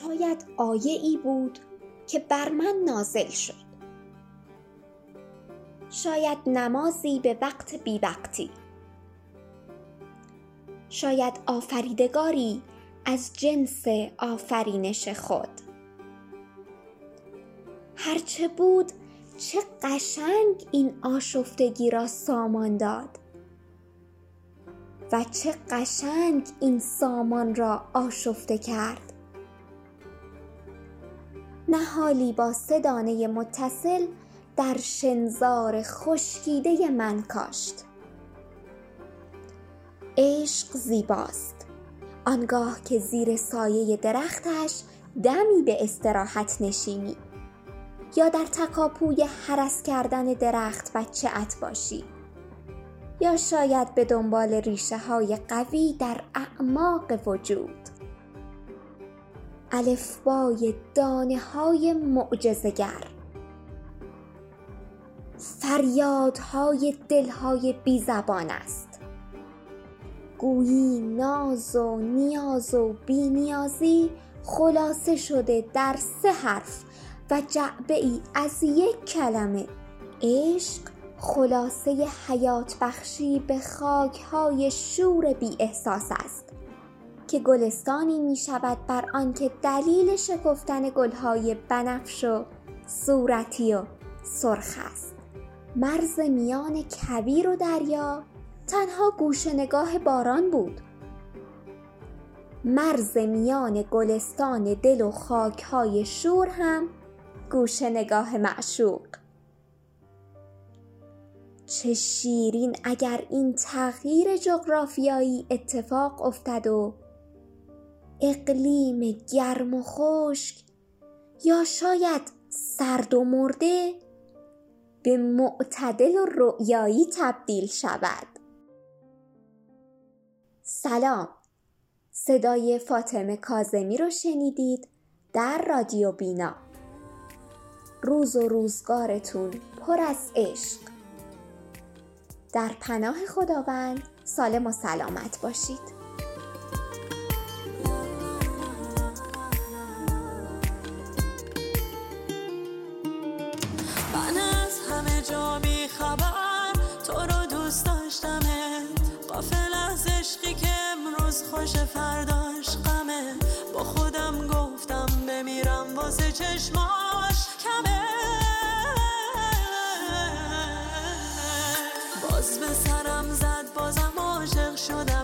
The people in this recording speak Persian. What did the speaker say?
شاید آیه ای بود که بر من نازل شد. شاید نمازی به وقت بی وقتی شاید آفریدگاری از جنس آفرینش خود. هرچه بود چه قشنگ این آشفتگی را سامان داد. و چه قشنگ این سامان را آشفته کرد. نهالی با سه دانه متصل در شنظار خشکیده من کاشت. عشق زیباست. آنگاه که زیر سایه درختش دمی به استراحت نشینی. یا در تکاپوی هرس کردن درخت بچه ات باشی. یا شاید به دنبال ریشه های قوی در اعماق وجود. الفبای دانه های معجزگر فریادهای دلهای بی زبان است. گویی ناز و نیاز و بی نیازی خلاصه شده در سه حرف و جعبه ای از یک کلمه عشق خلاصه حیات بخشی به خاک های شور بی احساس است. که گلستانی می شود بر آنکه دلیل شکفتن گلهای بنفش و صورتی و سرخ است. مرز میان کویر و دریا تنها گوشه نگاه باران بود. مرز میان گلستان دل و خاک های شور هم گوشه نگاه معشوق. چه شیرین اگر این تغییر جغرافیایی اتفاق افتد و اقلیم گرم و خشک یا شاید سرد و مرده به معتدل و رؤیایی تبدیل شود. سلام. صدای فاطمه کاظمی رو شنیدید در رادیو بینا. روز و روزگارتون پر از عشق. در پناه خداوند سالم و سلامت باشید. خوش فرداش غمه. با خودم گفتم بمیرم واسه چشماش. کمه. باز به سرم زد بازم عاشق شدم.